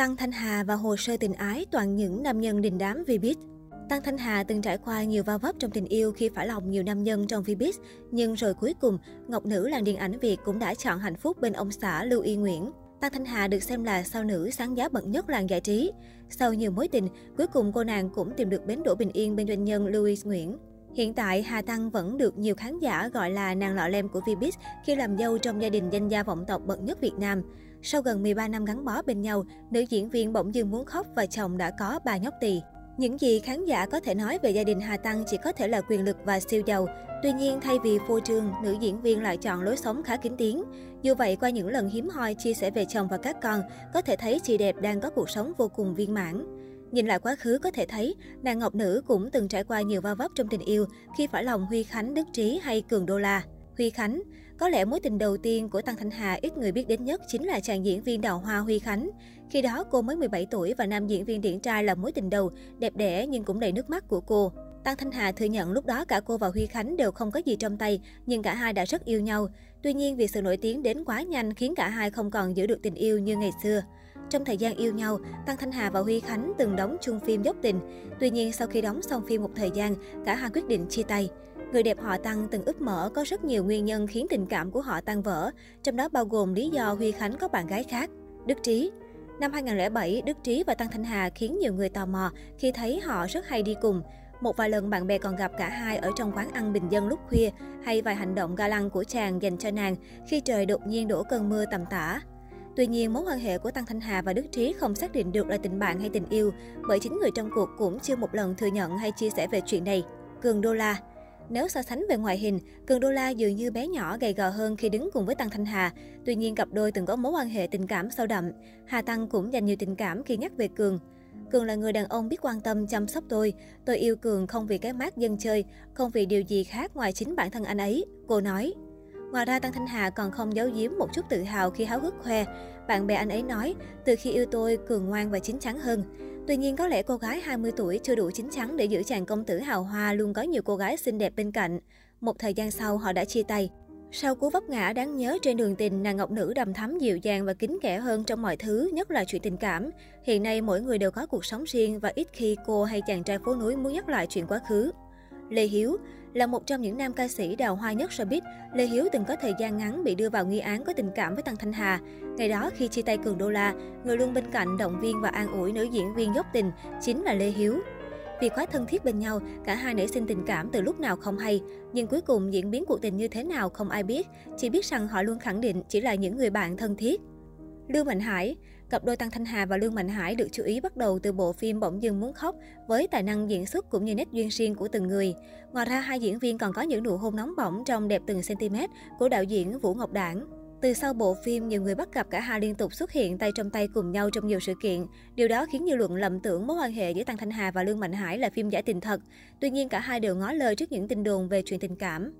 Tăng Thanh Hà và hồ sơ tình ái toàn những nam nhân đình đám Vbiz. Tăng Thanh Hà từng trải qua nhiều va vấp trong tình yêu khi phải lòng nhiều nam nhân trong Vbiz, nhưng rồi cuối cùng, Ngọc Nữ làng điện ảnh Việt cũng đã chọn hạnh phúc bên ông xã Lưu Y Nguyễn. Tăng Thanh Hà được xem là sao nữ sáng giá bậc nhất làng giải trí. Sau nhiều mối tình, cuối cùng cô nàng cũng tìm được bến đỗ bình yên bên doanh nhân Louis Nguyễn. Hiện tại, Hà Tăng vẫn được nhiều khán giả gọi là nàng lọ lem của Vbiz khi làm dâu trong gia đình danh gia vọng tộc bậc nhất Việt Nam. Sau gần 13 năm gắn bó bên nhau, nữ diễn viên bỗng dưng muốn khóc và chồng đã có ba nhóc tỳ. Những gì khán giả có thể nói về gia đình Hà Tăng chỉ có thể là quyền lực và siêu giàu. Tuy nhiên, thay vì phô trương, nữ diễn viên lại chọn lối sống khá kín tiếng. Dù vậy, qua những lần hiếm hoi chia sẻ về chồng và các con, có thể thấy chị đẹp đang có cuộc sống vô cùng viên mãn. Nhìn lại quá khứ có thể thấy, nàng Ngọc Nữ cũng từng trải qua nhiều va vấp trong tình yêu khi phải lòng Huy Khánh, Đức Trí hay Cường Đô La. Huy Khánh. Có lẽ mối tình đầu tiên của Tăng Thanh Hà ít người biết đến nhất chính là chàng diễn viên đào hoa Huy Khánh. Khi đó cô mới 17 tuổi và nam diễn viên điển trai là mối tình đầu, đẹp đẽ nhưng cũng đầy nước mắt của cô. Tăng Thanh Hà thừa nhận lúc đó cả cô và Huy Khánh đều không có gì trong tay, nhưng cả hai đã rất yêu nhau. Tuy nhiên vì sự nổi tiếng đến quá nhanh khiến cả hai không còn giữ được tình yêu như ngày xưa. Trong thời gian yêu nhau, Tăng Thanh Hà và Huy Khánh từng đóng chung phim dốc tình. Tuy nhiên sau khi đóng xong phim một thời gian, cả hai quyết định chia tay. Người đẹp họ Tăng từng úp mở có rất nhiều nguyên nhân khiến tình cảm của họ tan vỡ, trong đó bao gồm lý do Huy Khánh có bạn gái khác. Đức Trí Năm 2007, Đức Trí và Tăng Thanh Hà khiến nhiều người tò mò khi thấy họ rất hay đi cùng. Một vài lần bạn bè còn gặp cả hai ở trong quán ăn bình dân lúc khuya hay vài hành động ga lăng của chàng dành cho nàng khi trời đột nhiên đổ cơn mưa tầm tã. Tuy nhiên, mối quan hệ của Tăng Thanh Hà và Đức Trí không xác định được là tình bạn hay tình yêu, bởi chính người trong cuộc cũng chưa một lần thừa nhận hay chia sẻ về chuyện này. Cường Đô La nếu so sánh về ngoại hình, Cường Đô La dường như bé nhỏ gầy gò hơn khi đứng cùng với Tăng Thanh Hà. Tuy nhiên cặp đôi từng có mối quan hệ tình cảm sâu đậm. Hà Tăng cũng dành nhiều tình cảm khi nhắc về Cường. Cường là người đàn ông biết quan tâm chăm sóc tôi. Tôi yêu Cường không vì cái mát dân chơi, không vì điều gì khác ngoài chính bản thân anh ấy. Cô nói. Ngoài ra, Tăng Thanh Hà còn không giấu giếm một chút tự hào khi háo hức khoe. Bạn bè anh ấy nói, từ khi yêu tôi, Cường ngoan và chín chắn hơn. Tuy nhiên, có lẽ cô gái 20 tuổi chưa đủ chín chắn để giữ chàng công tử hào hoa luôn có nhiều cô gái xinh đẹp bên cạnh. Một thời gian sau, họ đã chia tay. Sau cú vấp ngã đáng nhớ trên đường tình, nàng ngọc nữ đầm thắm dịu dàng và kín kẽ hơn trong mọi thứ, nhất là chuyện tình cảm. Hiện nay mỗi người đều có cuộc sống riêng và ít khi cô hay chàng trai phố núi muốn nhắc lại chuyện quá khứ. Lê Hiếu là một trong những nam ca sĩ đào hoa nhất showbiz, Lê Hiếu từng có thời gian ngắn bị đưa vào nghi án có tình cảm với Tăng Thanh Hà. Ngày đó khi chia tay Cường Đô La, người luôn bên cạnh động viên và an ủi nữ diễn viên dốc tình chính là Lê Hiếu. Vì quá thân thiết bên nhau, cả hai nảy sinh tình cảm từ lúc nào không hay. Nhưng cuối cùng diễn biến cuộc tình như thế nào không ai biết, chỉ biết rằng họ luôn khẳng định chỉ là những người bạn thân thiết. Lưu Mạnh Hải Cặp đôi Tăng Thanh Hà và Lương Mạnh Hải được chú ý bắt đầu từ bộ phim Bỗng dưng muốn khóc với tài năng diễn xuất cũng như nét duyên riêng của từng người. Ngoài ra, hai diễn viên còn có những nụ hôn nóng bỏng trong đẹp từng cm của đạo diễn Vũ Ngọc Đảng. Từ sau bộ phim, nhiều người bắt gặp cả hai liên tục xuất hiện tay trong tay cùng nhau trong nhiều sự kiện. Điều đó khiến dư luận lầm tưởng mối quan hệ giữa Tăng Thanh Hà và Lương Mạnh Hải là phim giả tình thật. Tuy nhiên, cả hai đều ngó lời trước những tin đồn về chuyện tình cảm.